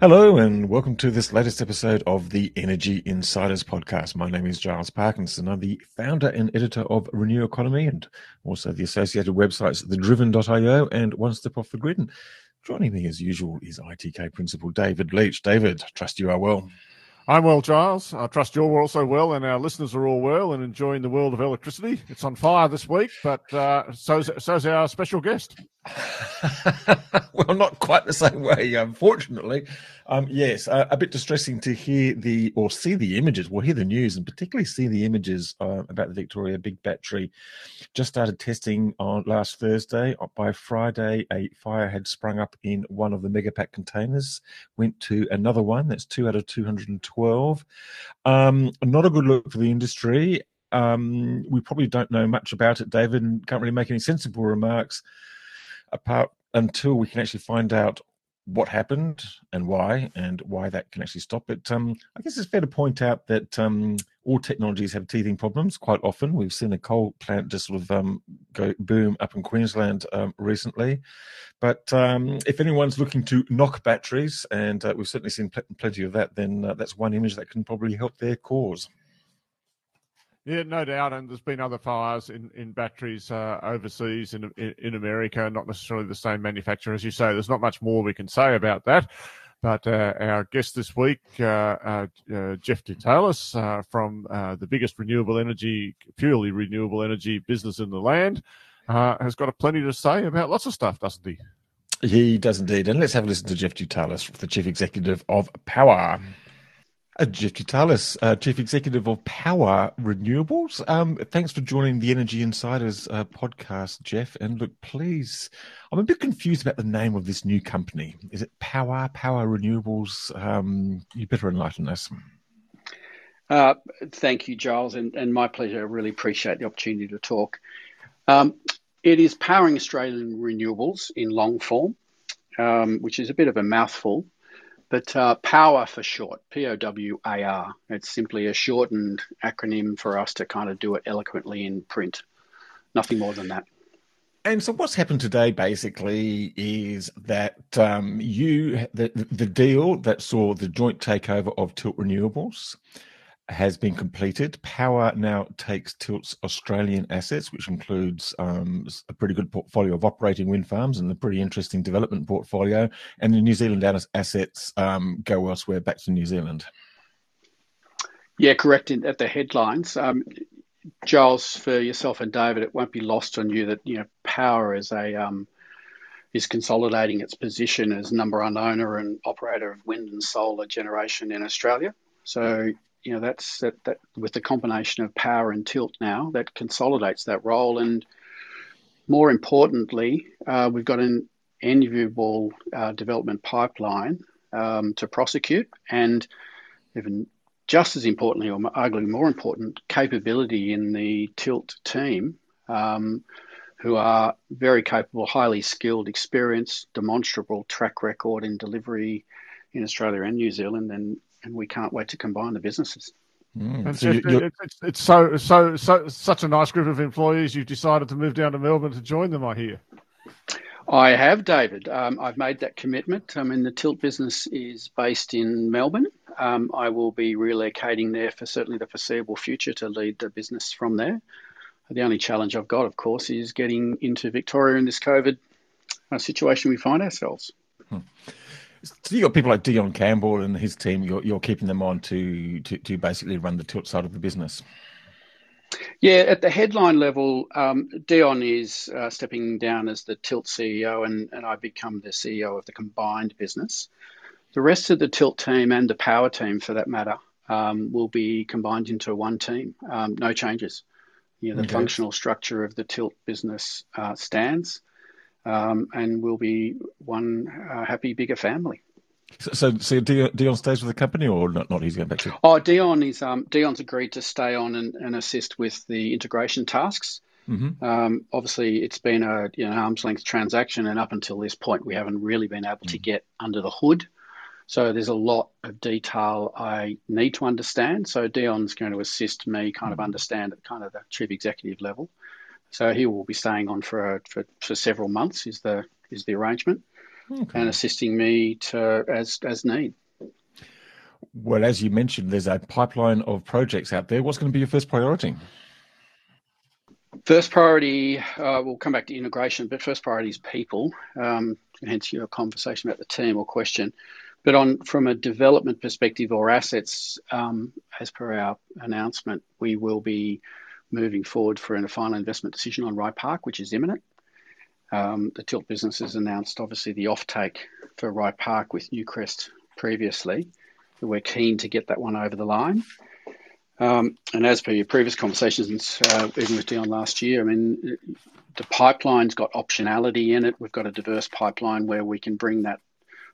Hello, and welcome to this latest episode of the Energy Insiders podcast. My name is Giles Parkinson. I'm the founder and editor of Renew Economy and also the associated websites thedriven.io and One Step Off the Grid. And joining me as usual is ITK principal David Leitch. David, trust you are well. I'm well, Giles. I trust you're also well, and our listeners are all well and enjoying the world of electricity. It's on fire this week, but uh, so's, so's our special guest. well, not quite the same way, unfortunately. Um, yes, a bit distressing to hear the or see the images. We'll hear the news and particularly see the images uh, about the Victoria Big Battery. Just started testing on last Thursday. Uh, by Friday, a fire had sprung up in one of the megapack containers. Went to another one. That's two out of 212. Um, not a good look for the industry. Um, we probably don't know much about it, David, and can't really make any sensible remarks apart until we can actually find out what happened and why, and why that can actually stop it. Um, I guess it's fair to point out that um, all technologies have teething problems. Quite often, we've seen a coal plant just sort of um, go boom up in Queensland um, recently. But um, if anyone's looking to knock batteries, and uh, we've certainly seen pl- plenty of that, then uh, that's one image that can probably help their cause. Yeah, no doubt. And there's been other fires in, in batteries uh, overseas in, in, in America, not necessarily the same manufacturer, as you say. There's not much more we can say about that. But uh, our guest this week, uh, uh, uh Geoff Dutaillis uh, from the biggest renewable energy, purely renewable energy business in the land, has got a plenty to say about lots of stuff, doesn't he? He does indeed. And let's have a listen to Geoff Dutaillis, the chief executive of Power. Uh, Geoff Dutaillis, uh, Chief Executive of Power Renewables. Um, thanks for joining the Energy Insiders uh, podcast, Geoff. And look, please, I'm a bit confused about the name of this new company. Is it Power, Power Renewables? Um, you better enlighten us. Uh, thank you, Giles, and, and, my pleasure. I really appreciate the opportunity to talk. Um, it is Powering Australian Renewables in long form, um, which is a bit of a mouthful. But uh, POWER for short, P O W A R. It's simply a shortened acronym for us to kind of do it eloquently in print. Nothing more than that. And so, what's happened today basically is that um, you the the deal that saw the joint takeover of Tilt Renewables has been completed. Power now takes Tilt's Australian assets, which includes um, a pretty good portfolio of operating wind farms and a pretty interesting development portfolio. And the New Zealand assets um, go elsewhere, back to New Zealand. Yeah, correct. At the headlines, um, Giles, for yourself and David, it won't be lost on you that you know Power is a um, is consolidating its position as number one owner and operator of wind and solar generation in Australia. So you know that's that, that with the combination of power and tilt now that consolidates that role. And more importantly uh, we've got an enviable uh, development pipeline um, to prosecute and even just as importantly or arguably more important capability in the tilt team um, who are very capable highly skilled experienced demonstrable track record in delivery in australia and new zealand and and we can't wait to combine the businesses. Mm. So it's, it's, it's, so so so such a nice group of employees. You've decided to move down to Melbourne to join them. I hear. I have, David. Um, I've made that commitment. I mean, the Tilt business is based in Melbourne. Um, I will be relocating there for certainly the foreseeable future to lead the business from there. The only challenge I've got, of course, is getting into Victoria in this COVID uh, situation we find ourselves. Hmm. So you got people like Deion Campbell and his team. You're, you're keeping them on to, to, to basically run the tilt side of the business. Yeah, at the headline level, um, Deion is uh, stepping down as the Tilt CEO, and, and I become the CEO of the combined business. The rest of the Tilt team and the Power team, for that matter, um, will be combined into one team. Um, no changes. You know, the okay. functional structure of the Tilt business uh, stands um, and we'll be one uh, happy bigger family. So, so, so Deion stays with the company, or not? Not he's going back to. Oh, Deion is um, Deion's agreed to stay on and, and assist with the integration tasks. Mm-hmm. Um, obviously, it's been a you know, arm's length transaction, and up until this point, we haven't really been able mm-hmm. to mm. get under the hood. So there's a lot of detail I need to understand. So Deion's going to assist me kind of mm. understand at kind of the chief executive level. So he will be staying on for for, for several months. Is the is the arrangement, okay. and assisting me to as as need. Well, as you mentioned, there's a pipeline of projects out there. What's going to be your first priority? First priority, uh, we'll come back to integration, but first priority is people. Um, hence your conversation about the team or question. But on from a development perspective or assets, um, as per our announcement, we will be moving forward for a final investment decision on Rye Park, which is imminent. Um, the Tilt business has announced, obviously, the offtake for Rye Park with Newcrest previously. We're keen to get that one over the line. Um, and as per your previous conversations, uh, even with Deion last year, I mean, the pipeline's got optionality in it. We've got a diverse pipeline where we can bring that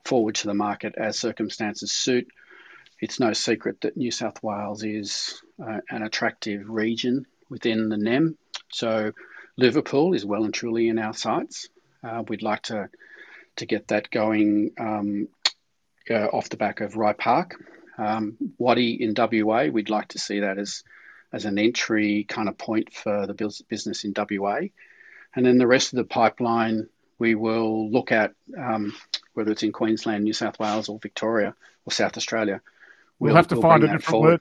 forward to the market as circumstances suit. It's no secret that New South Wales is uh, an attractive region within the NEM. So Liverpool is well and truly in our sights. Uh, we'd like to to get that going um, uh, off the back of Rye Park. Um, Waddi in WA, we'd like to see that as as an entry kind of point for the business in WA. And then the rest of the pipeline, we will look at um, whether it's in Queensland, New South Wales, or Victoria or South Australia. We'll, we'll have to we'll find a different forward. word.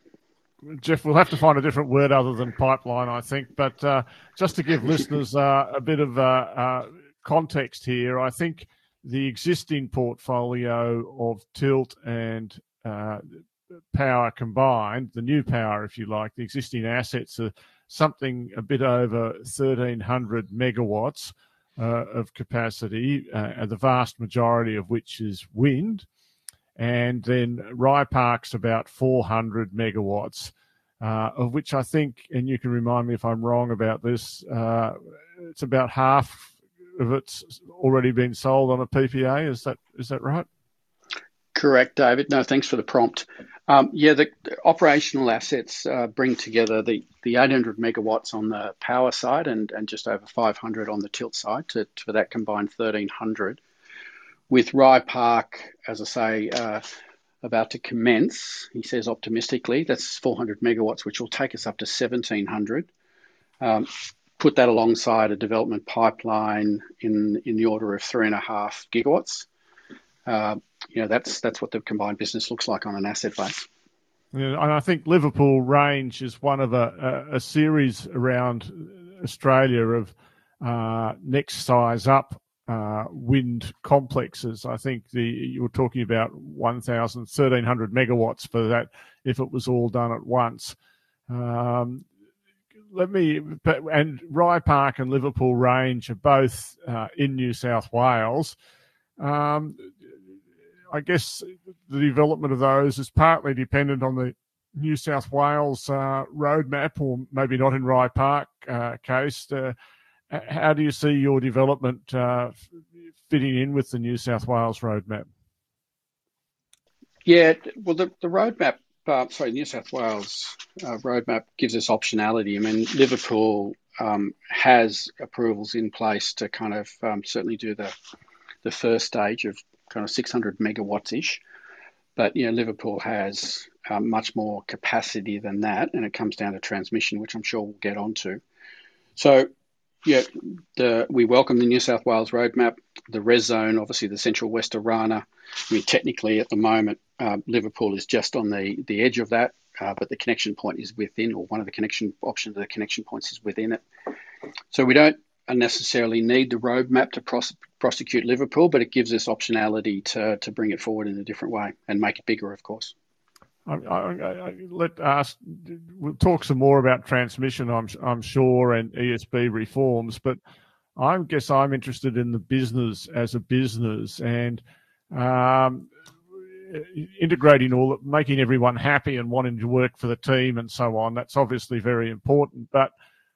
Geoff, we'll have to find a different word other than pipeline, I think. But uh, just to give listeners uh, a bit of uh, uh, context here, I think the existing portfolio of Tilt and uh, power combined, the new power, if you like, the existing assets are something a bit over 1,300 megawatts uh, of capacity, uh, the vast majority of which is wind. And then Rye Park's about 400 megawatts, uh, of which I think, and you can remind me if I'm wrong about this, uh, it's about half of it's already been sold on a PPA. Is that is that right? Correct, David. No, thanks for the prompt. Um, yeah, the, operational assets uh, bring together the, the 800 megawatts on the power side and, and just over 500 on the tilt side to, to that combined 1300. With Rye Park, as I say, uh, about to commence, he says optimistically, that's 400 megawatts, which will take us up to 1700. Um, put that alongside a development pipeline in, in the order of three and a half gigawatts. Uh, you know that's that's what the combined business looks like on an asset base. And I think Liverpool Range is one of a, a, a series around Australia of uh, next size up uh, wind complexes. I think the you were talking about 1,000, 1,300 megawatts for that if it was all done at once. Um, let me and Rye Park and Liverpool Range are both uh, in New South Wales. Um, I guess the development of those is partly dependent on the New South Wales uh, roadmap, or maybe not in Rye Park uh, case. Uh, how do you see your development uh, fitting in with the New South Wales roadmap? Yeah, well, the, the roadmap, uh, sorry, New South Wales uh, roadmap gives us optionality. I mean, Liverpool um, has approvals in place to kind of um, certainly do the the first stage of kind of 600 megawatts ish. But you know, Liverpool has um, much more capacity than that, and it comes down to transmission, which I'm sure we'll get onto. So, yeah, the, we welcome the New South Wales roadmap, the res zone, obviously the central west Orana. I mean, technically at the moment, uh, Liverpool is just on the, the edge of that, uh, but the connection point is within, or one of the connection options of the connection points is within it. So we don't necessarily need the roadmap to pros- prosecute Liverpool, but it gives us optionality to, to bring it forward in a different way and make it bigger, of course. I, I, I, let us we'll talk some more about transmission, I'm I'm sure, and ESB reforms, but I guess I'm interested in the business as a business and um, integrating all, making everyone happy and wanting to work for the team and so on. That's obviously very important, but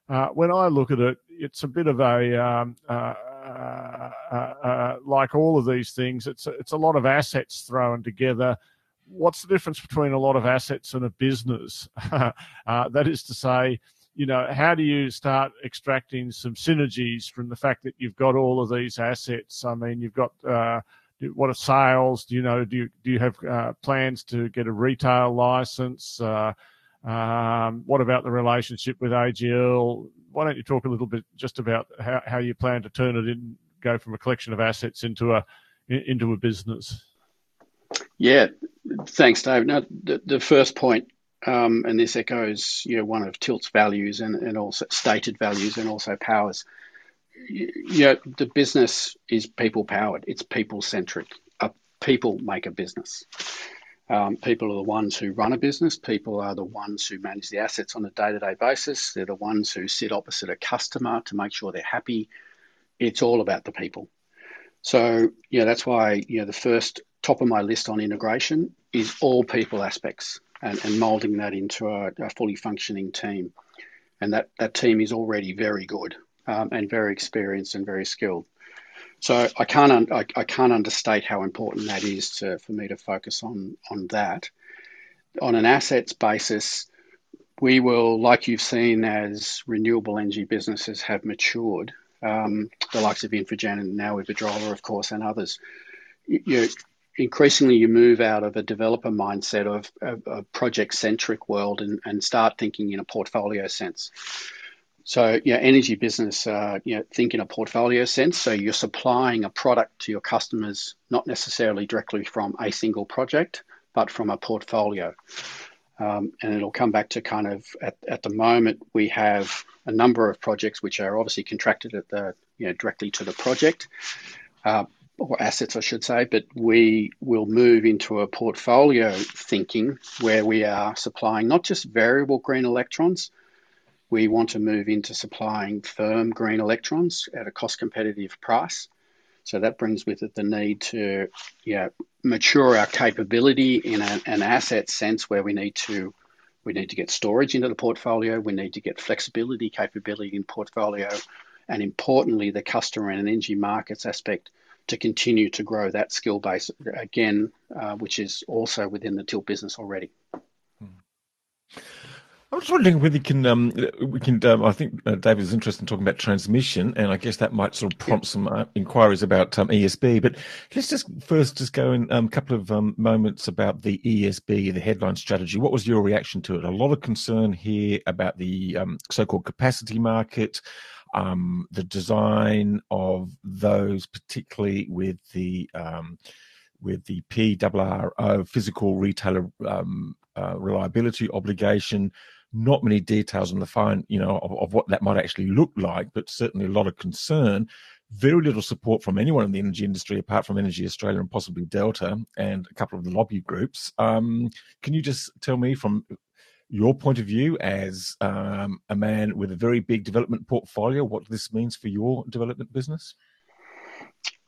uh, when I look at it, it's a bit of a, um, uh, uh, uh, like all of these things, it's a, it's a lot of assets thrown together. What's the difference between a lot of assets and a business? that is to say, you know, how do you start extracting some synergies from the fact that you've got all of these assets? I mean, you've got uh, what are sales? Do you know? Do you do you have uh, plans to get a retail license? Uh, um, what about the relationship with AGL? Why don't you talk a little bit just about how, how you plan to turn it in, go from a collection of assets into a into a business? Yeah, thanks, Dave. Now, the, the first point, um, and this echoes you know one of Tilt's values and, and also stated values and also powers. You, you know, the business is people powered. It's people centric. people make a business. Um, people are the ones who run a business. People are the ones who manage the assets on a day to day basis. They're the ones who sit opposite a customer to make sure they're happy. It's all about the people. So, yeah, that's why, you know, the first top of my list on integration is all people aspects and, and molding that into a, a, fully functioning team. And that, that team is already very good um, and very experienced and very skilled. So I can't un- I, I, can't understate how important that is to, for me to focus on on that. On an assets basis, we will, like you've seen, as renewable energy businesses have matured, um, the likes of Infigen and now with of course, and others. You, increasingly you move out of a developer mindset of, a project centric world and, and start thinking in a portfolio sense. So, yeah, energy business, uh, you know, think in a portfolio sense. So you're supplying a product to your customers, not necessarily directly from a single project, but from a portfolio. Um, and it'll come back to kind of at, at the moment we have a number of projects which are obviously contracted at the you know directly to the project uh, or assets I should say but we will move into a portfolio thinking where we are supplying not just variable green electrons. We want to move into supplying firm green electrons at a cost competitive price. So that brings with it the need to mature our capability in a, an asset sense where we need to we need to get storage into the portfolio, we need to get flexibility capability in portfolio, and importantly the customer and energy markets aspect to continue to grow that skill base again, uh, which is also within the Tilt business already. I was wondering whether you can, um, we can. Um, I think uh, David is interested in talking about transmission, and I guess that might sort of prompt some uh, inquiries about um, ESB. But let's just first just go in a um, couple of um, moments about the ESB, the headline strategy. What was your reaction to it? A lot of concern here about the um, so-called capacity market, the design of those, particularly with the um, with the PRRO, physical retailer uh, reliability obligation not many details on the fine, you know, of, of, what that might actually look like, but certainly a lot of concern. Very little support from anyone in the energy industry apart from Energy Australia and possibly Delta and a couple of the lobby groups. Um, can you just tell me from your point of view as um, a man with a very big development portfolio what this means for your development business?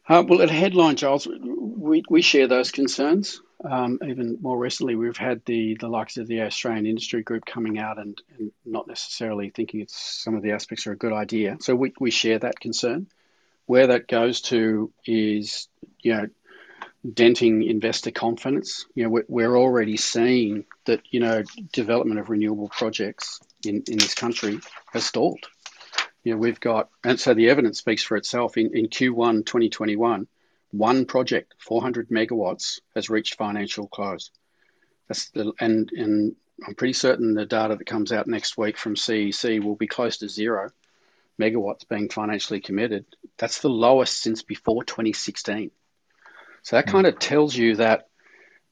Uh, well, at headline, Giles, we, we share those concerns. Um, even more recently, we've had the, the likes of the Australian Industry Group coming out and, and not necessarily thinking some of the aspects are a good idea. So we, we share that concern. Where that goes to is, you know, denting investor confidence. You know, we're, we're already seeing that, you know, development of renewable projects in, in this country has stalled. You know, we've got, and so the evidence speaks for itself. In, in Q1 2021, one project, 400 megawatts, has reached financial close. That's the, and, and I'm pretty certain the data that comes out next week from CEC will be close to zero megawatts being financially committed. That's the lowest since before 2016. So that kind of tells you that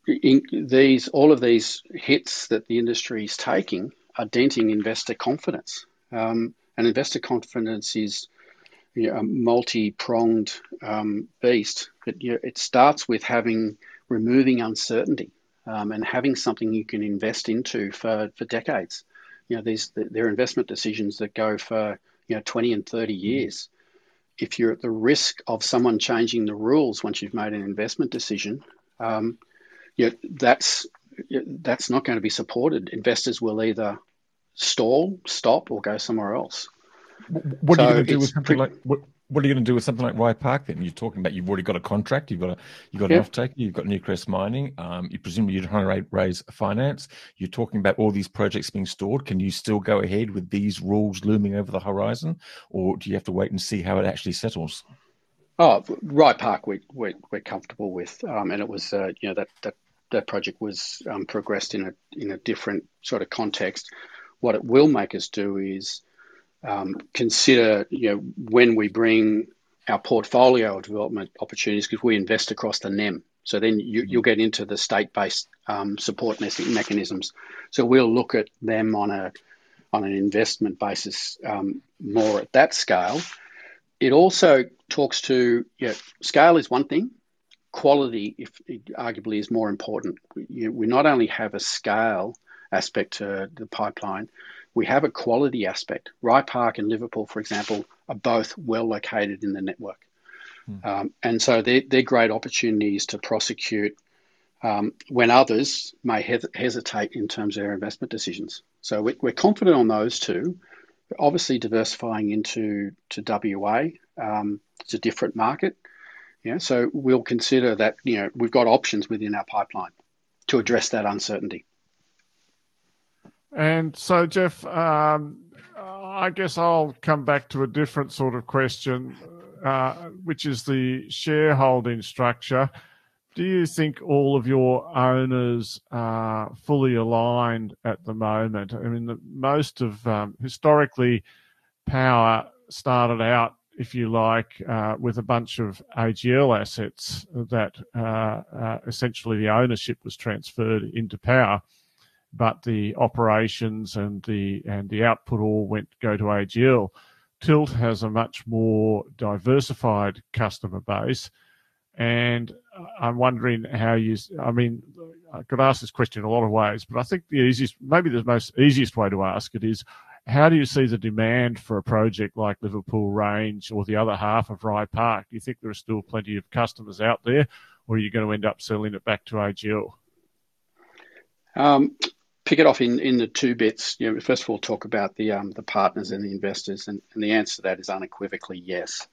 these all of these hits that the industry is taking are denting investor confidence. Um, and investor confidence is you know, a multi-pronged um, beast. It, you know, it starts with having removing uncertainty um, and having something you can invest into for, for decades. You know, these they're investment decisions that go for you know 20 and 30 years. If you're at the risk of someone changing the rules once you've made an investment decision, um, you know, that's that's not going to be supported. Investors will either stall, stop, or go somewhere else. What so are you going to do with something like what, what are you going to do with something like Rye Park then? You're talking about you've already got a contract, you've got a you've got an off-taker, you've got Newcrest Mining, um, you presumably you're trying to raise finance. You're talking about all these projects being stored. Can you still go ahead with these rules looming over the horizon, or do you have to wait and see how it actually settles? Oh, Rye Park, we, we, we're comfortable with, um, and it was uh, you know that that that project was um, progressed in a in a different sort of context. What it will make us do is um, consider, you know, when we bring our portfolio development opportunities, because we invest across the NEM. So then you, will get into the state-based um, support mechanisms. So we'll look at them on a on an investment basis um, more at that scale. It also talks to yeah, scale is one thing, quality, if arguably, is more important. We, we not only have a scale aspect to the pipeline, we have a quality aspect. Rye Park and Liverpool, for example, are both well located in the network. Mm. Um, and so they're, they're, great opportunities to prosecute um, when others may he- hesitate in terms of their investment decisions. So we, are confident on those two. Obviously, diversifying into to WA, um, it's a different market. Yeah, so we'll consider that you know we've got options within our pipeline to address that uncertainty. And so, Geoff, um, I guess I'll come back to a different sort of question, uh, which is the shareholding structure. Do you think all of your owners are fully aligned at the moment? I mean, the, most of um, historically, power started out, if you like, uh, with a bunch of AGL assets that uh, uh, essentially the ownership was transferred into power but the operations and the and the output all went go to AGL. Tilt has a much more diversified customer base, and I'm wondering how you. I mean, I could ask this question in a lot of ways, but I think the easiest, maybe the most easiest way to ask it is, how do you see the demand for a project like Liverpool Range or the other half of Rye Park? Do you think there are still plenty of customers out there, or are you going to end up selling it back to AGL? Um, pick it off in, in the two bits. You know, first of all, talk about the um, the partners and the investors, and, and the answer to that is unequivocally yes.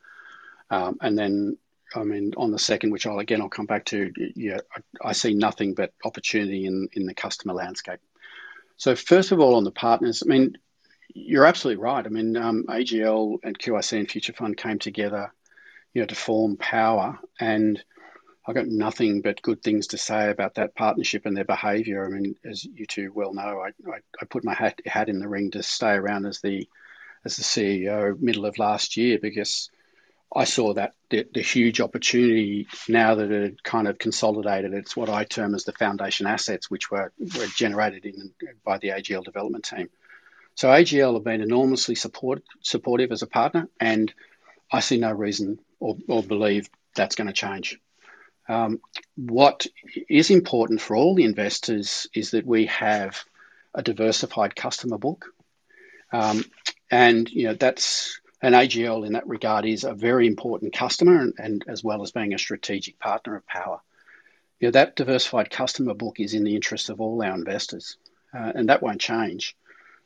Um, and then, I mean, on the second, which I'll again I'll come back to, yeah, I, I, see nothing but opportunity in in the customer landscape. So first of all, on the partners, I mean, you're absolutely right. I mean, um, AGL and QIC and Future Fund came together, you know, to form Power and I've got nothing but good things to say about that partnership and their behaviour. I mean, as you two well know, I, I, I put my hat, hat in the ring to stay around as the as the CEO middle of last year because I saw that the, the, huge opportunity now that it had kind of consolidated. It's what I term as the foundation assets, which were, were generated in, by the AGL development team. So AGL have been enormously support, supportive as a partner, and I see no reason or, or believe that's going to change. Um, what is important for all the investors is that we have a diversified customer book. Um, and, you know, that's an AGL in that regard is a very important customer and, and, as well as being a strategic partner of power. You know, that diversified customer book is in the interest of all our investors, uh, and that won't change.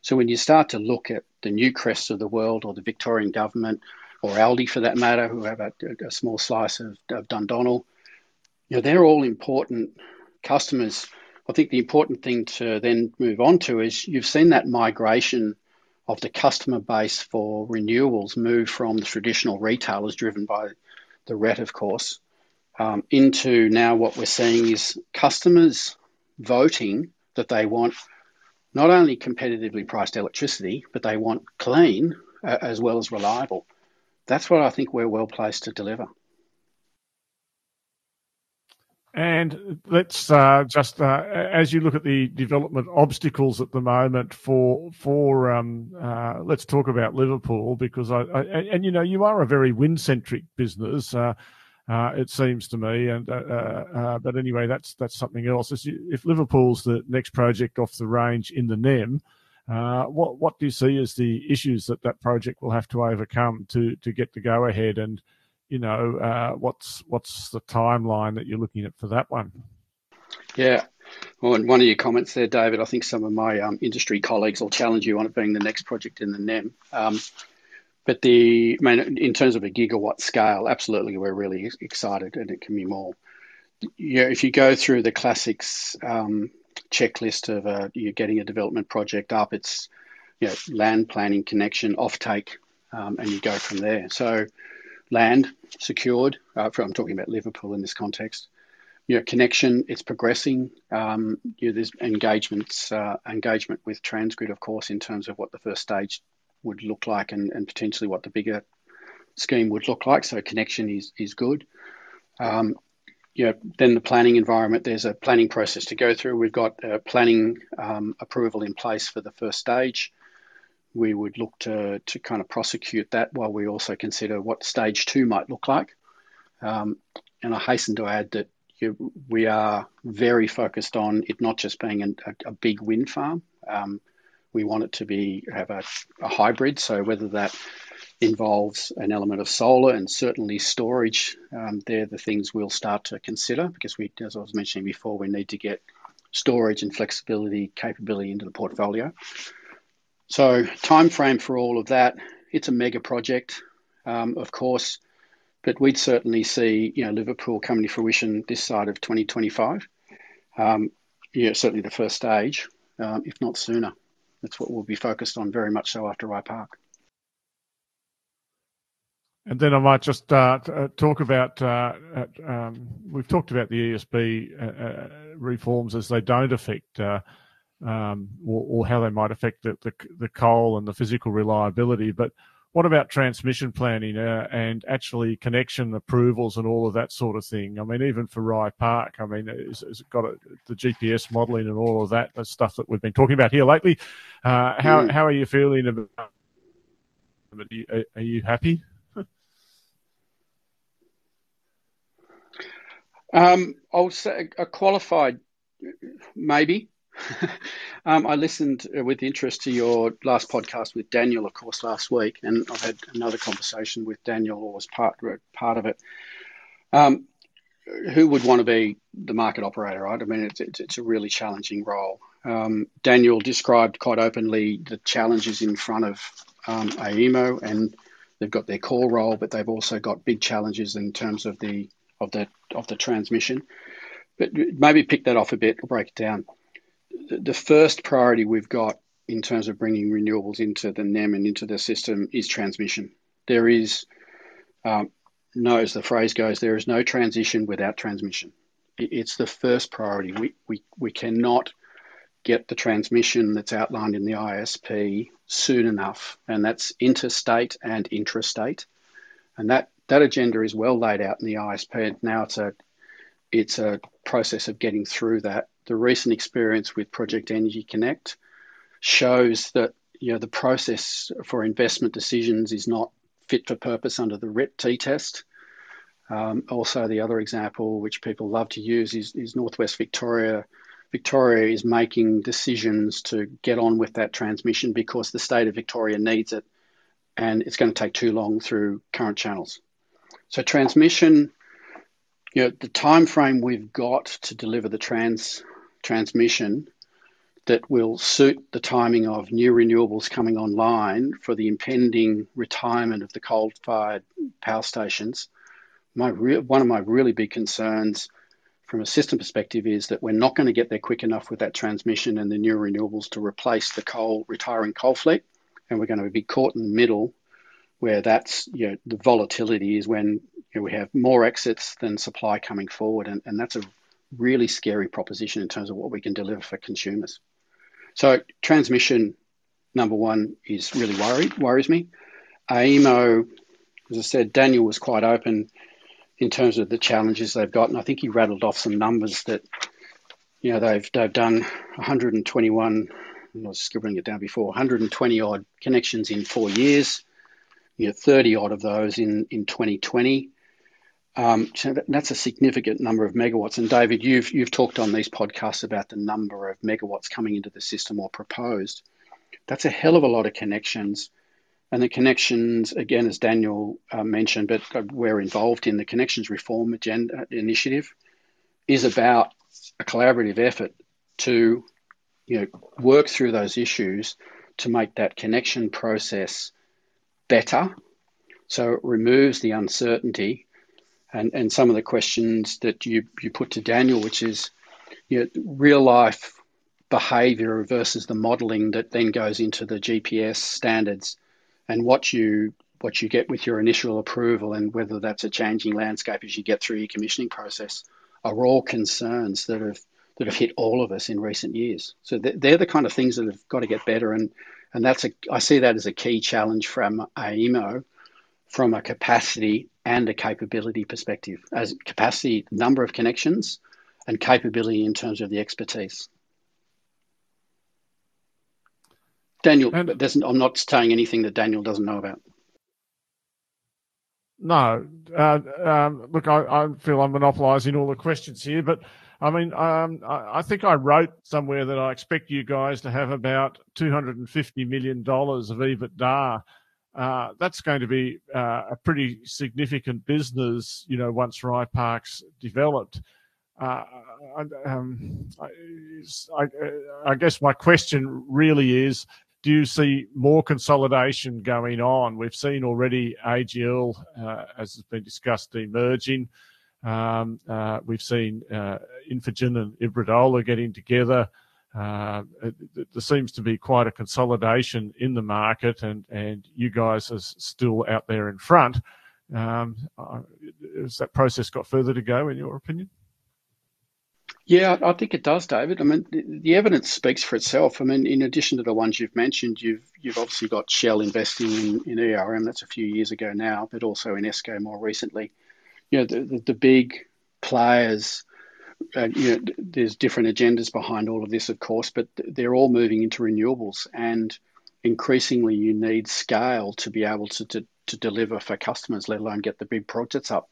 So when you start to look at the Newcrests of the world or the Victorian government or Aldi for that matter, who have a, a small slice of, of Dundonnell, you know, they're all important customers. I think the important thing to then move on to is you've seen that migration of the customer base for renewables move from the traditional retailers driven by the RET, of course, um, into now what we're seeing is customers voting that they want not only competitively priced electricity, but they want clean uh, as well as reliable. That's what I think we're well placed to deliver. And let's uh, just, uh, as you look at the development obstacles at the moment for for, um, uh, let's talk about Liverpool because I, I, and you know you are a very wind centric business. Uh, uh, it seems to me, and uh, but anyway, that's that's something else. If Liverpool's the next project off the range in the NEM, what what do you see as the issues that that project will have to overcome to to get the go ahead and you know, uh, what's what's the timeline that you're looking at for that one? Yeah. Well, in one of your comments there, David, I think some of my um, industry colleagues will challenge you on it being the next project in the NEM. Um, but the, I mean, in terms of a gigawatt scale, absolutely, we're really excited, and it can be more. Yeah, if you go through the classics um, checklist of uh, you're getting a development project up, it's you know, land planning, connection, offtake, um, and you go from there. So, land secured. Uh, I'm talking about Liverpool in this context. You know, connection, it's progressing. Um, you know, there's engagements, uh, engagement with Transgrid, of course, in terms of what the first stage would look like and, and potentially what the bigger scheme would look like. So connection is is good. Um, you know, then the planning environment. There's a planning process to go through. We've got planning um, approval in place for the first stage. We would look to to kind of prosecute that while we also consider what stage two might look like. Um, and I hasten to add that you, we are very focused on it not just being a, a big wind farm. Um, we want it to be have a, a hybrid. So whether that involves an element of solar and certainly storage, um, they're the things we'll start to consider because we, as I was mentioning before, we need to get storage and flexibility capability into the portfolio. So time frame for all of that, it's a mega project, um, of course, but we'd certainly see you know Liverpool coming to fruition this side of 2025. Um, yeah, certainly the first stage, um, if not sooner that's what we'll be focused on very much so after Rye Park. And then I might just uh, uh talk about uh, um, we've talked about the ESB uh, uh, reforms as they don't affect uh, um, or, or, how they might affect the, the, the, coal and the physical reliability. But what about transmission planning uh, and actually connection approvals and all of that sort of thing? I mean, even for Rye Park, I mean, has, it got a, the GPS modelling and all of that, the stuff that we've been talking about here lately. Uh, how mm. how are you feeling about? Are you, are you happy? um, I'll say a qualified, maybe. um, I listened with interest to your last podcast with Daniel, of course, last week, and I've had another conversation with Daniel, or was part part of it. Um, who would want to be the market operator, right? I mean, it's, it's, it's a really challenging role. Um, Daniel described quite openly the challenges in front of um, AEMO, and they've got their core role, but they've also got big challenges in terms of the of the of the transmission. But maybe pick that off a bit or break it down the first priority we've got in terms of bringing renewables into the NEM and into the system is transmission. There is, um, no, as the phrase goes, there is no transition without transmission. It's the first priority. We, we, we cannot get the transmission that's outlined in the ISP soon enough, and that's interstate and intrastate. And that, that agenda is well laid out in the ISP. Now it's a, it's a process of getting through that the recent experience with Project Energy Connect shows that you know the process for investment decisions is not fit for purpose under the RIT-T test. Um, also, the other example which people love to use is, is Northwest Victoria. Victoria is making decisions to get on with that transmission because the state of Victoria needs it, and it's going to take too long through current channels. So transmission, you know, the time frame we've got to deliver the trans transmission that will suit the timing of new renewables coming online for the impending retirement of the coal-fired power stations. My one of my really big concerns from a system perspective is that we're not going to get there quick enough with that transmission and the new renewables to replace the coal retiring coal fleet, and we're going to be caught in the middle where that's you know the volatility is when you know, we have more exits than supply coming forward, and, and that's a really scary proposition in terms of what we can deliver for consumers. So transmission, number one, is really worried, worries me. AEMO, as I said, Daniel was quite open in terms of the challenges they've got, and I think he rattled off some numbers that you know they've they've done 121. I was scribbling it down before 120 odd connections in four years. You know, 30 odd of those in in 2020. Um, so that's a significant number of megawatts. And David, you've you've talked on these podcasts about the number of megawatts coming into the system or proposed. That's a hell of a lot of connections. And the connections, again, as Daniel uh, mentioned, but we're involved in the connections reform agenda initiative, is about a collaborative effort to, you know, work through those issues to make that connection process better. So it removes the uncertainty and, and some of the questions that you, you put to Daniel, which is you know, real life behavior versus the modeling that then goes into the GPS standards and what you what you get with your initial approval and whether that's a changing landscape as you get through your commissioning process are all concerns that have that have hit all of us in recent years. So they're the kind of things that have got to get better, and and that's a I see that as a key challenge from AEMO from a capacity and a capability perspective, as capacity number of connections and capability in terms of the expertise. Daniel, and, I'm not saying anything that Daniel doesn't know about. No, uh, um, look, I, I, feel I'm monopolising all the questions here, but I mean, um, I, I, think I wrote somewhere that I expect you guys to have about 250 million dollars of EBITDA. Uh, that's going to be uh, a pretty significant business, you know, once Rye Park's developed. Uh, um, I, I, guess my question really is do you see more consolidation going on? We've seen already AGL, uh, as has been discussed, emerging. Um, uh, we've seen uh, Infigen and Iberdrola getting together. Uh, there seems to be quite a consolidation in the market, and, and you guys are still out there in front. Um, uh, has that process got further to go, in your opinion? Yeah, I think it does, David. I mean, the, the, evidence speaks for itself. I mean, in addition to the ones you've mentioned, you've you've obviously got Shell investing in, in ERM. That's a few years ago now, but also in Esco more recently. You know, the the, the big players. Uh, you know, there's different agendas behind all of this, of course, but they're all moving into renewables, and increasingly you need scale to be able to, to, to deliver for customers, let alone get the big projects up.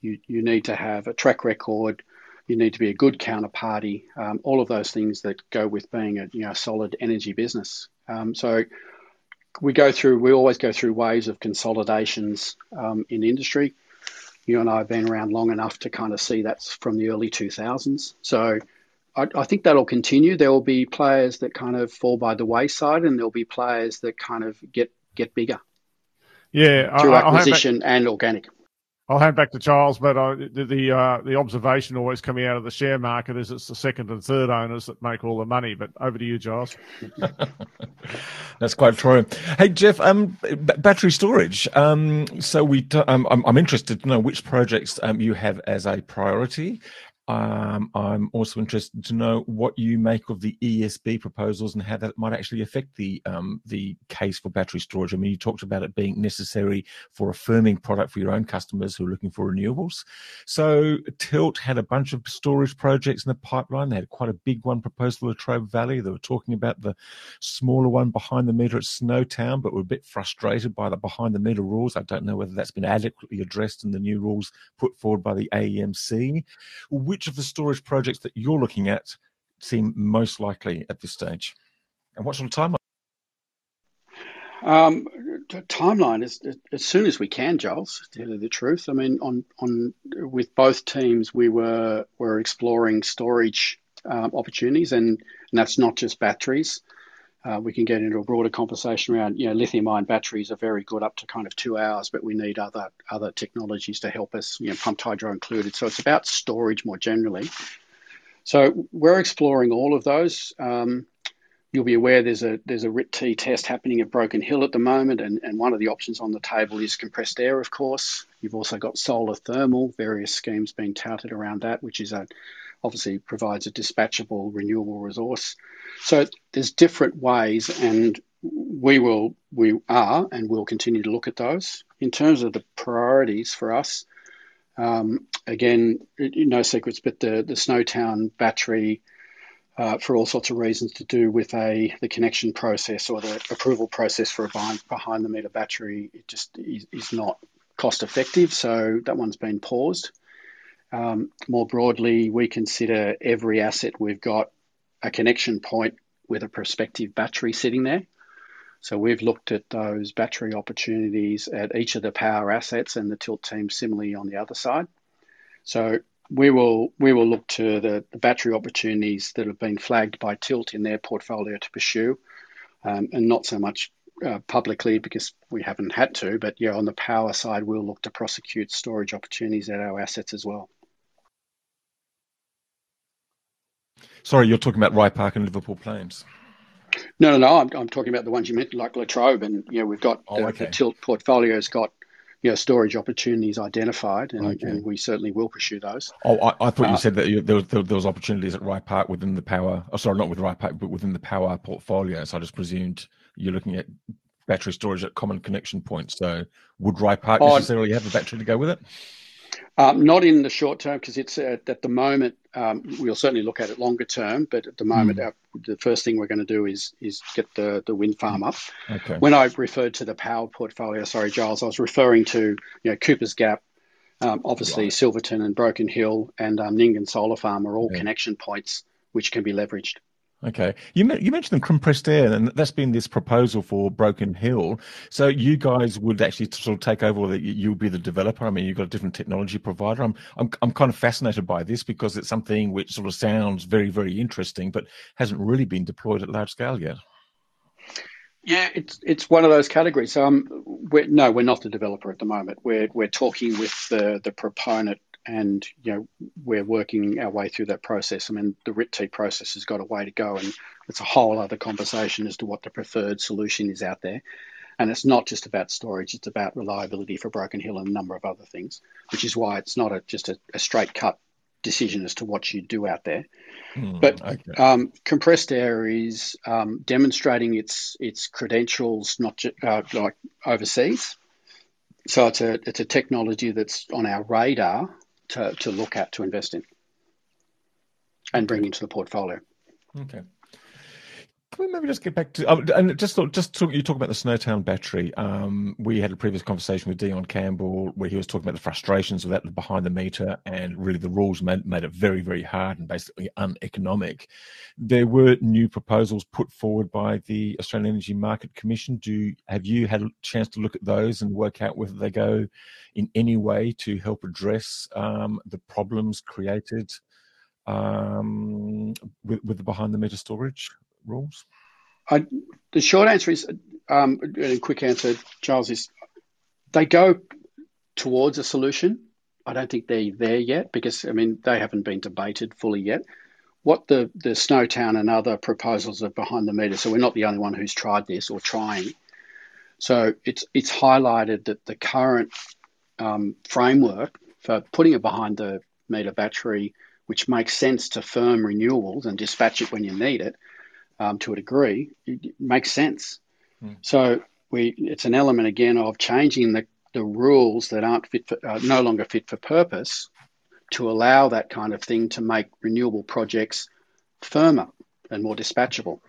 You you need to have a track record you need to be a good counterparty, um, all of those things that go with being a you know, solid energy business. Um, so we go through, we always go through waves of consolidations um, in industry. You and I have been around long enough to kind of see that's from the early 2000s. So I, I think that'll continue. There will be players that kind of fall by the wayside, and there'll be players that kind of get get bigger. Yeah, through I, acquisition and organic. I'll hand back to Charles, but uh, the the, uh, the, observation always coming out of the share market is it's the second and third owners that make all the money. But over to you, Charles. That's quite true. Hey, Geoff, um, b- battery storage. Um, so we, I'm, I'm interested to know which projects um, you have as a priority, um, I'm also interested to know what you make of the ESB proposals and how that might actually affect the um, the case for battery storage. I mean, you talked about it being necessary for a firming product for your own customers who are looking for renewables. So Tilt had a bunch of storage projects in the pipeline. They had quite a big one proposed for Latrobe Valley. They were talking about the smaller one behind the meter at Snowtown, but were a bit frustrated by the behind the meter rules. I don't know whether that's been adequately addressed in the new rules put forward by the AEMC. Which of the storage projects that you're looking at seem most likely at this stage? And what sort of timeline? Um, timeline is as soon as we can, Giles. To tell you the truth, I mean, on on with both teams, we were were exploring storage um, opportunities, and, and that's not just batteries. Uh, we can get into a broader conversation around, you know, lithium-ion batteries are very good up to kind of two hours, but we need other other technologies to help us, you know, pumped hydro included. So it's about storage more generally. So we're exploring all of those. Um, you'll be aware there's a there's a RIT-T test happening at Broken Hill at the moment, and, and one of the options on the table is compressed air, of course. You've also got solar thermal, various schemes being touted around that, which is a obviously provides a dispatchable renewable resource. So there's different ways, and we will, we are, and will continue to look at those. In terms of the priorities for us, um, again, no secrets, but the the Snowtown battery. Uh, for all sorts of reasons to do with a the connection process or the approval process for a behind, the meter battery, it just is, is not cost effective. So that one's been paused. Um, more broadly, we consider every asset we've got a connection point with a prospective battery sitting there. So we've looked at those battery opportunities at each of the power assets and the tilt team similarly on the other side. So we will we will look to the, the battery opportunities that have been flagged by Tilt in their portfolio to pursue, um, and not so much uh, publicly because we haven't had to, but yeah, on the power side, we'll look to prosecute storage opportunities at our assets as well. Sorry, you're talking about Rye Park and Liverpool Plains. No, no, no. I'm, I'm talking about the ones you mentioned, like Latrobe, and you know we've got oh, okay. the, Tilt portfolio's got you know storage opportunities identified, and, okay. and we certainly will pursue those. Oh, I, I thought uh, you said that you, there, was, there, was opportunities at Rye Park within the power. Oh, sorry, not with Rye Park, but within the power portfolio. So I just presumed you're looking at battery storage at common connection points. So would Rye Park oh, necessarily have a battery to go with it? Um, not in the short term because it's uh, at the moment. Um, we'll certainly look at it longer term, but at the moment, mm. our, the first thing we're going to do is is get the the wind farm up. Okay. When I referred to the power portfolio, sorry, Giles, I was referring to you know Cooper's Gap, um, obviously right. Silverton and Broken Hill, and um, Nyngan Solar Farm are all yeah. connection points which can be leveraged. Okay, you you mentioned compressed air, and that's been this proposal for Broken Hill. So you guys would actually sort of take over, or you'll be the developer. I mean, you've got a different technology provider. I'm I'm I'm kind of fascinated by this because it's something which sort of sounds very very interesting, but hasn't really been deployed at large scale yet. Yeah, it's it's one of those categories. So um, we're, no, we're not the developer at the moment. We're we're talking with the the proponent and you know we're working our way through that process. I mean, the RIT process has got a way to go, and it's a whole other conversation as to what the preferred solution is out there. And it's not just about storage; it's about reliability for Broken Hill and a number of other things, which is why it's not a, just a, a straight cut decision as to what you do out there. Mm, but okay. um, compressed air is um, demonstrating its its credentials not ju- uh, like overseas. So it's a it's a technology that's on our radar to, to look at to invest in and bring into the portfolio. Okay. Can we maybe just get back to uh, and just just talk, you talk about the Snowtown battery. Um, we had a previous conversation with Deion Campbell where he was talking about the frustrations of that behind the meter, and really the rules made, made it very very hard and basically uneconomic. There were new proposals put forward by the Australian Energy Market Commission. Do have you had a chance to look at those and work out whether they go in any way to help address um, the problems created um, with, with the behind the meter storage? Rules? I, the short answer is, um, a quick answer, Charles, is they go towards a solution. I don't think they're there yet because, I mean, they haven't been debated fully yet. What the, the Snowtown and other proposals are behind the meter, so we're not the only one who's tried this or trying. So it's it's highlighted that the current um, framework for putting it behind the meter battery, which makes sense to firm renewables and dispatch it when you need it, um, to a degree, it makes sense. Mm. So we, it's an element again of changing the, the rules that aren't fit for, uh, no longer fit for purpose to allow that kind of thing to make renewable projects firmer and more dispatchable.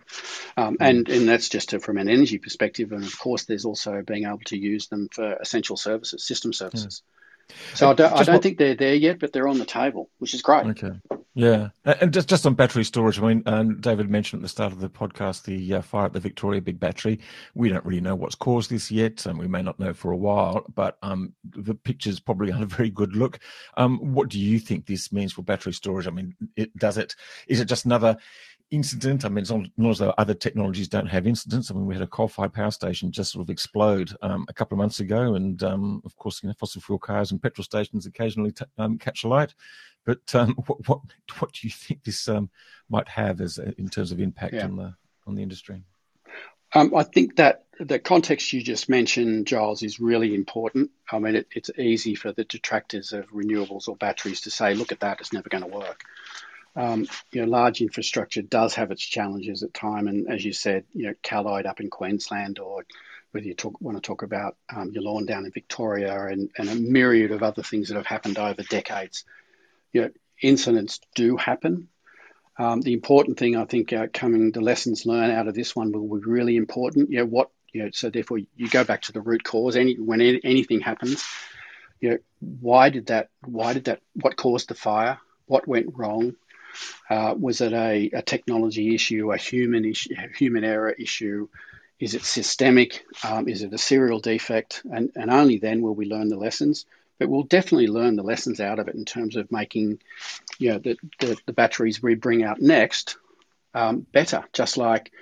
Um, hmm. and, and that's just to, from an energy perspective. And of course, there's also being able to use them for essential services, system services. So I don't, I don't think they're there yet, but they're on the table, which is great. Okay. Yeah, and just just on battery storage, I mean, um, David mentioned at the start of the podcast the uh, fire at the Victoria Big Battery. We don't really know what's caused this yet, and we may not know for a while. But um, the picture's probably on a very good look. Um, what do you think this means for battery storage? I mean, it, does it? Is it just another incident. I mean, it's not, as though other technologies don't have incidents. I mean, we had a coal-fired power station just sort of explode um, a couple of months ago, and um, of course, you know, fossil fuel cars and petrol stations occasionally t- um, catch alight. But um, what, what, what do you think this um, might have as in terms of impact yeah. on the on the industry? Um, I think that the context you just mentioned, Giles, is really important. I mean, it, it's easy for the detractors of renewables or batteries to say, "Look at that; it's never going to work." Um, you know, large infrastructure does have its challenges at time, and as you said, you know, Callide up in Queensland, or whether you talk, want to talk about um, Yallourn down in Victoria, and, and a myriad of other things that have happened over decades. You know, incidents do happen. Um, the important thing, I think, uh, coming the lessons learned out of this one will be really important. You know, what you know, so therefore you go back to the root cause. Any when anything happens, you know, why did that? Why did that? What caused the fire? What went wrong? Uh, was it a, a, technology issue, a human issue, human error issue? Is it systemic? Um, is it a serial defect? And, and only then will we learn the lessons. But we'll definitely learn the lessons out of it in terms of making, you know, the, the, the batteries we bring out next um, better. Just like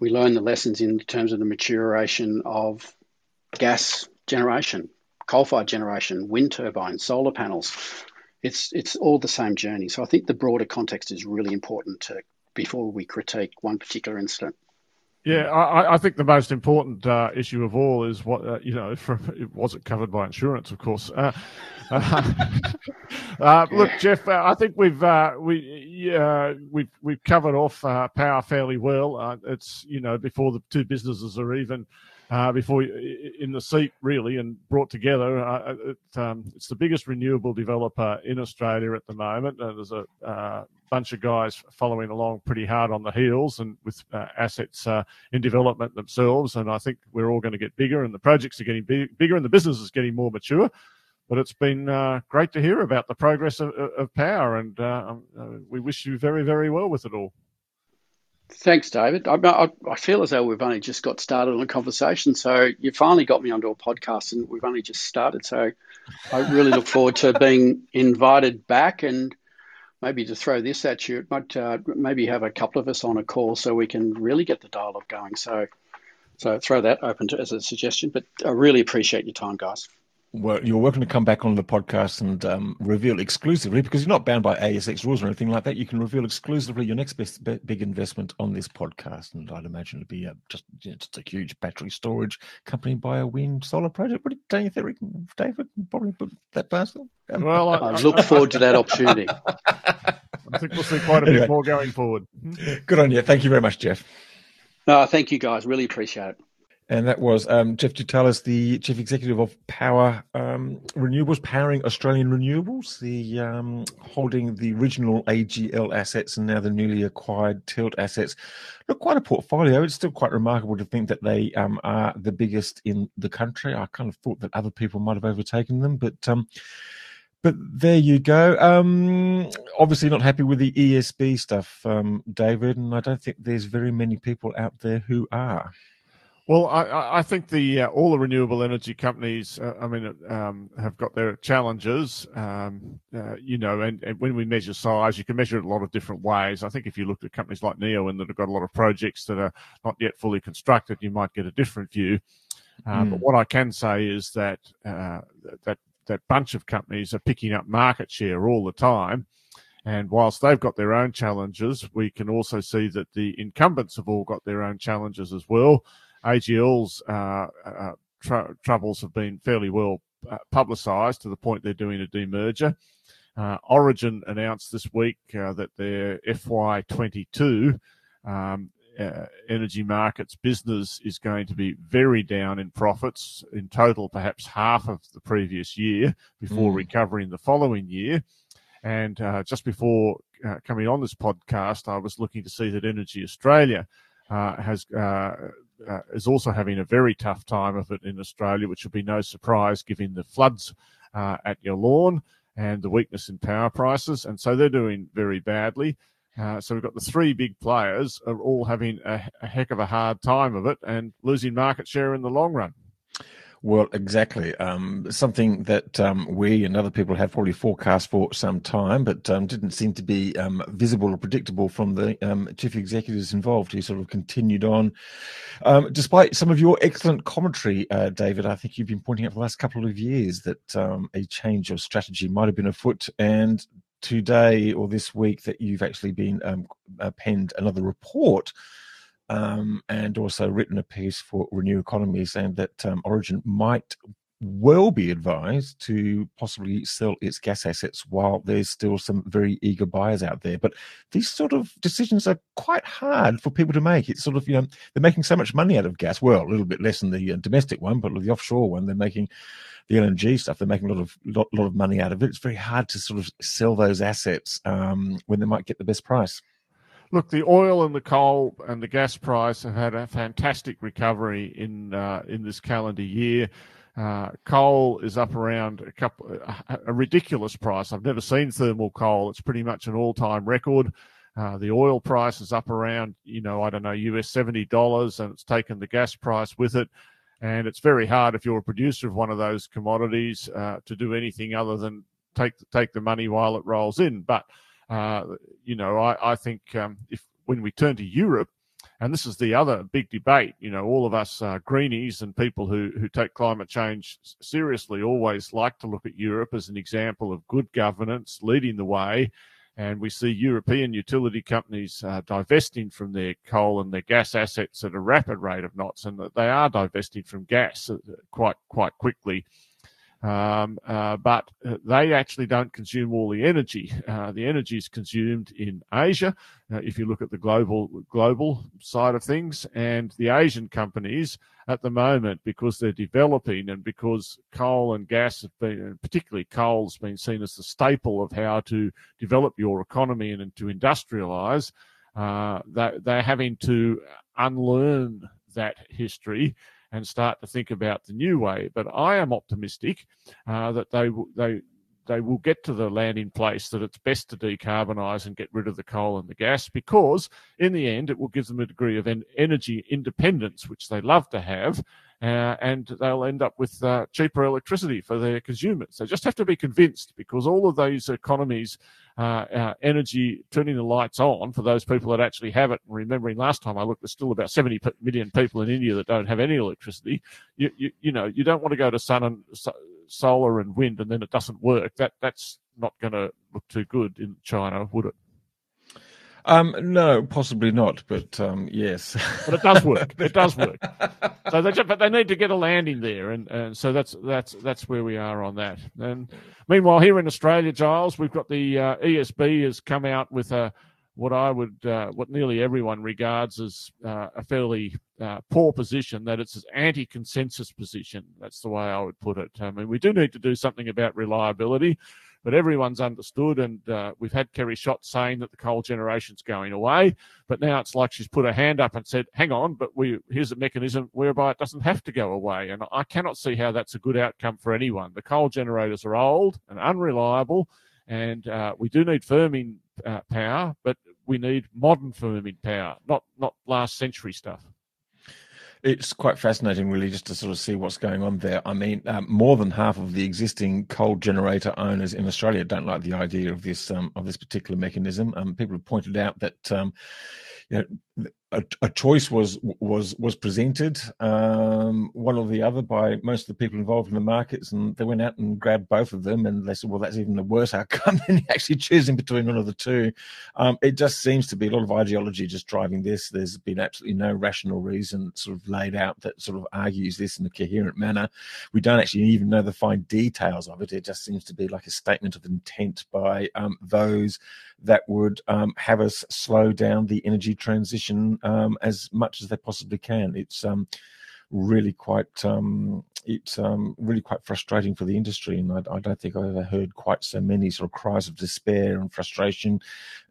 we learn the lessons in terms of the maturation of gas generation, coal-fired generation, wind turbines, solar panels. It's it's all the same journey. So I think the broader context is really important to before we critique one particular incident. Yeah, I, I, think the most important uh, issue of all is what uh, you know. From, it wasn't covered by insurance, of course. Uh, uh look, Geoff, uh, I think we've uh, we we've we've covered off power fairly well. it's you know before the two businesses are even uh, before in the seat really and brought together. Uh, it, um, it's the biggest renewable developer in Australia at the moment. Uh, there's a uh, bunch of guys following along pretty hard on the heels and with uh, assets uh, in development themselves. And I think we're all going to get bigger, and the projects are getting big, bigger, and the business is getting more mature. But it's been great to hear about the progress of, of power, and um, we wish you very, very well with it all. Thanks, David. I, I, feel as though we've only just got started on a conversation. So you finally got me onto a podcast, and we've only just started. So I really look forward to being invited back, and maybe to throw this at you, it might uh, maybe have a couple of us on a call so we can really get the dialogue going. So, so throw that open to, as a suggestion. But I really appreciate your time, guys well, you're welcome to come back on the podcast and um, reveal exclusively because you're not bound by ASX rules or anything like that. You can reveal exclusively your next best, big investment on this podcast, and I'd imagine it'd be a, just you know, just a huge battery storage company by a wind solar project. But don't you think, David? Probably put that past them. Well, I, I look forward to that opportunity. I think we'll see quite a anyway, bit more going forward. Good on you. Thank you very much, Geoff. No, thank you, guys. Really appreciate it. And that was um, Geoff Dutaillis, the chief executive of Power um, Renewables, powering Australian renewables, the um, holding the original AGL assets and now the newly acquired Tilt assets. Look, quite a portfolio. It's still quite remarkable to think that they um, are the biggest in the country. I kind of thought that other people might have overtaken them, but um, but there you go. Um, obviously, not happy with the ESB stuff, David, and I don't think there's very many people out there who are. Well, I, I think the uh, all the renewable energy companies, uh, I mean, um, have got their challenges. Um, uh, you know, and, and, when we measure size, you can measure it a lot of different ways. I think if you looked at companies like Neoen that have got a lot of projects that are not yet fully constructed, you might get a different view. Mm. But what I can say is that uh, that that bunch of companies are picking up market share all the time. And whilst they've got their own challenges, we can also see that the incumbents have all got their own challenges as well. AGL's uh, uh, tr- troubles have been fairly well uh, publicised to the point they're doing a demerger. Uh, Origin announced this week uh, that their FY22 um, uh, energy markets business is going to be very down in profits in total, perhaps half of the previous year before mm. recovering the following year. And uh, just before uh, coming on this podcast, I was looking to see that Energy Australia uh, has uh, is also having a very tough time of it in Australia, which will be no surprise given the floods uh, Yallourn and the weakness in power prices. And so they're doing very badly. Uh, so we've got the three big players are all having a, a heck of a hard time of it and losing market share in the long run. Well, exactly. Um, something that um, we and other people have probably forecast for some time, but um, didn't seem to be um, visible or predictable from the um, chief executives involved, who sort of continued on. Um, despite some of your excellent commentary, uh, David, I think you've been pointing out for the last couple of years that a change of strategy might have been afoot. And today or this week, that you've actually been uh, penned another report um, and also written a piece for Renew Economy saying that um, Origin might well be advised to possibly sell its gas assets while there's still some very eager buyers out there. But these sort of decisions are quite hard for people to make. It's sort of, you know, they're making so much money out of gas. Well, a little bit less than the uh, domestic one, but the offshore one, they're making the LNG stuff, they're making a lot of lot, lot of money out of it. It's very hard to sort of sell those assets um, when they might get the best price. Look, the oil and the coal and the gas price have had a fantastic recovery in uh, in this calendar year. Uh, coal is up around a couple, a, a, ridiculous price. I've never seen thermal coal. It's pretty much an all-time record. Uh, the oil price is up around, you know, I don't know, US seventy dollars, and it's taken the gas price with it. And it's very hard if you're a producer of one of those commodities uh, to do anything other than take take the money while it rolls in. But uh, you know, I, I think um, if when we turn to Europe And this is the other big debate. You know, all of us uh, greenies and people who, who take climate change seriously always like to look at Europe as an example of good governance, leading the way. And we see European utility companies uh, divesting from their coal and their gas assets at a rapid rate of knots, and that they are divesting from gas uh, quite quite quickly. Um, uh, but uh, they actually don't consume all the energy. Uh, the energy is consumed in Asia, uh, if you look at the global global side of things, and the Asian companies at the moment, because they're developing and because coal and gas have been, particularly coal, has been seen as the staple of how to develop your economy and, and to industrialize. Uh, they, they're having to unlearn that history and start to think about the new way. But I am optimistic uh, that they they they will get to the landing place that it's best to decarbonise and get rid of the coal and the gas because in the end it will give them a degree of en- energy independence, which they love to have, uh, and they'll end up with uh, cheaper electricity for their consumers. They just have to be convinced because all of those economies, uh, uh energy, turning the lights on for those people that actually have it. And remembering last time I looked, there's still about 70 million people in India that don't have any electricity. You, you, you know, you don't want to go to sun and solar and wind and then it doesn't work. That that's not going to look too good in China, would it? Um, no, possibly not, but um, yes. But it does work. it does work. So they just, but they need to get a landing there, and, and so that's that's that's where we are on that. And meanwhile, here in Australia, Giles, we've got the uh, ESB has come out with a what I would, uh, what nearly everyone regards as uh, a fairly uh, poor position, that it's an anti consensus position. That's the way I would put it. I mean, we do need to do something about reliability, but everyone's understood. And uh, we've had Kerry Schott saying that the coal generation's going away, but now it's like she's put her hand up and said, hang on, but we, here's a mechanism whereby it doesn't have to go away. And I cannot see how that's a good outcome for anyone. The coal generators are old and unreliable and uh, we do need firming uh, power, but we need modern firming power, not not last century stuff. It's quite fascinating, really, just to sort of see what's going on there. I mean, um, more than half of the existing coal generator owners in Australia don't like the idea of this um, of this particular mechanism. Um, people have pointed out that um, you know, a, a, choice was was was presented, um, one or the other, by most of the people involved in the markets, and they went out and grabbed both of them, and they said, "Well, that's even the worse outcome than actually choosing between one of the two. Um, it just seems to be a lot of ideology just driving this. There's been absolutely no rational reason sort of laid out that sort of argues this in a coherent manner. We don't actually even know the fine details of it. It just seems to be like a statement of intent by um, those that would um, have us slow down the energy transition um, as much as they possibly can. It's um, really quite um, it's um, really quite frustrating for the industry, and I, I, don't think I've ever heard quite so many sort of cries of despair and frustration,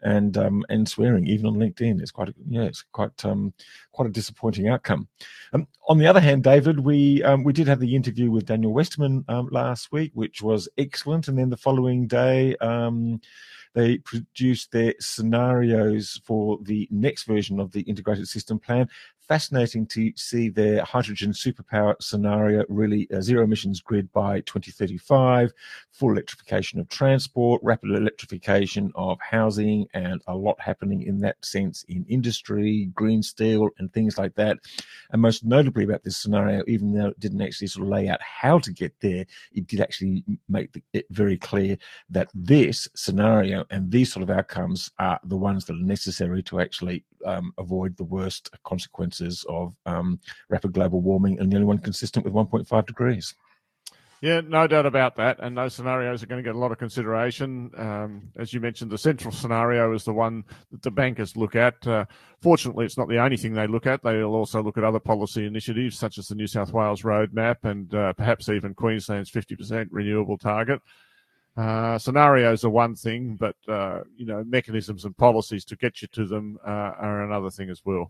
and um, and swearing even on LinkedIn. It's quite a, yeah, it's quite um, quite a disappointing outcome. Um, on the other hand, David, we um, we did have the interview with Daniel Westerman um, last week, which was excellent, and then the following day. Um, they produced their scenarios for the next version of the integrated system plan fascinating to see their hydrogen superpower scenario really a zero emissions grid by 2035 full electrification of transport rapid electrification of housing and a lot happening in that sense in industry green steel and things like that. And most notably about this scenario even though it didn't actually sort of lay out how to get there it did actually make it very clear that this scenario and these sort of outcomes are the ones that are necessary to actually um, avoid the worst consequences of um, rapid global warming and the only one consistent with 1.5 degrees. Yeah, no doubt about that. And those scenarios are going to get a lot of consideration. Um, as you mentioned, the central scenario is the one that the bankers look at. Uh, fortunately, it's not the only thing they look at. They'll also look at other policy initiatives, such as the New South Wales roadmap and uh, perhaps even Queensland's 50% renewable target. Uh, scenarios are one thing, but uh, you know mechanisms and policies to get you to them uh, are another thing as well.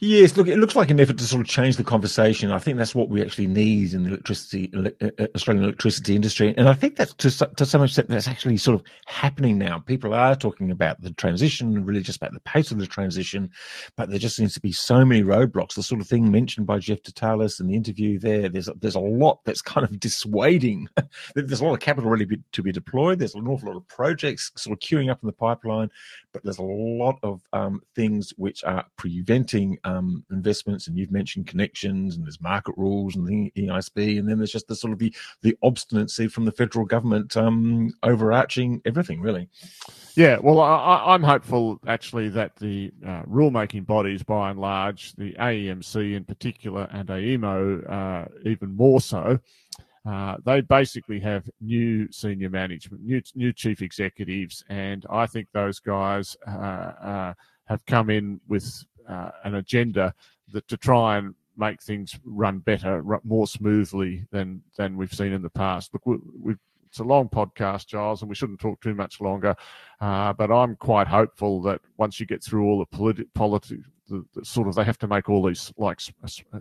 Yes, look, it looks like an effort to sort of change the conversation. I think that's what we actually need in the electricity, uh, uh, Australian electricity industry, and I think that's to to some extent that's actually sort of happening now. People are talking about the transition, really just about the pace of the transition, but there just seems to be so many roadblocks. The sort of thing mentioned by Geoff Dutaillis in the interview there. There's there's a lot that's kind of dissuading. there's a lot of capital really be, to be deployed. There's an awful lot of projects sort of queuing up in the pipeline, but there's a lot of um, things which are preventing um, investments, and you've mentioned connections, and there's market rules, and the ESB, and then there's just the sort of the the obstinacy from the federal government um, overarching everything, really. Yeah, well, I, am hopeful actually that the uh, rulemaking bodies, by and large, the AEMC in particular, and AEMO uh, even more so, uh, they basically have new senior management, new new chief executives, and I think those guys uh, uh, have come in with uh, an agenda that to try and make things run better, more smoothly than than we've seen in the past. Look, we, we, it's a long podcast, Giles, and we shouldn't talk too much longer. Uh, but I'm quite hopeful that once you get through all the politi- politics, the, the, sort of they have to make all these like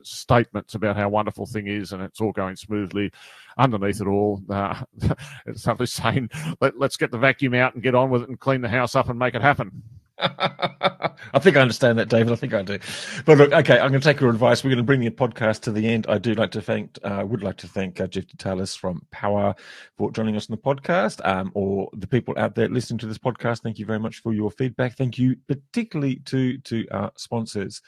statements about how wonderful thing is and it's all going smoothly. Underneath it all, uh, it's simply saying, Let, us get the vacuum out and get on with it and clean the house up and make it happen. I think I understand that, David. I think I do. But look, okay, I'm going to take your advice. We're going to bring the podcast to the end. I do like to thank, uh, would like to thank uh, Geoff Dutaillis from Power for joining us on the podcast, um, or the people out there listening to this podcast. Thank you very much for your feedback. Thank you particularly to to our sponsors,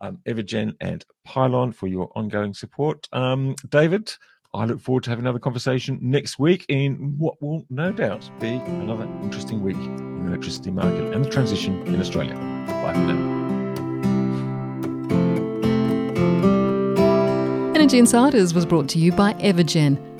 um, Evergen and Pylon, for your ongoing support. Um, David, I look forward to having another conversation next week in what will no doubt be another interesting week electricity market and the transition in Australia. Bye for now. Energy Insiders was brought to you by Evergen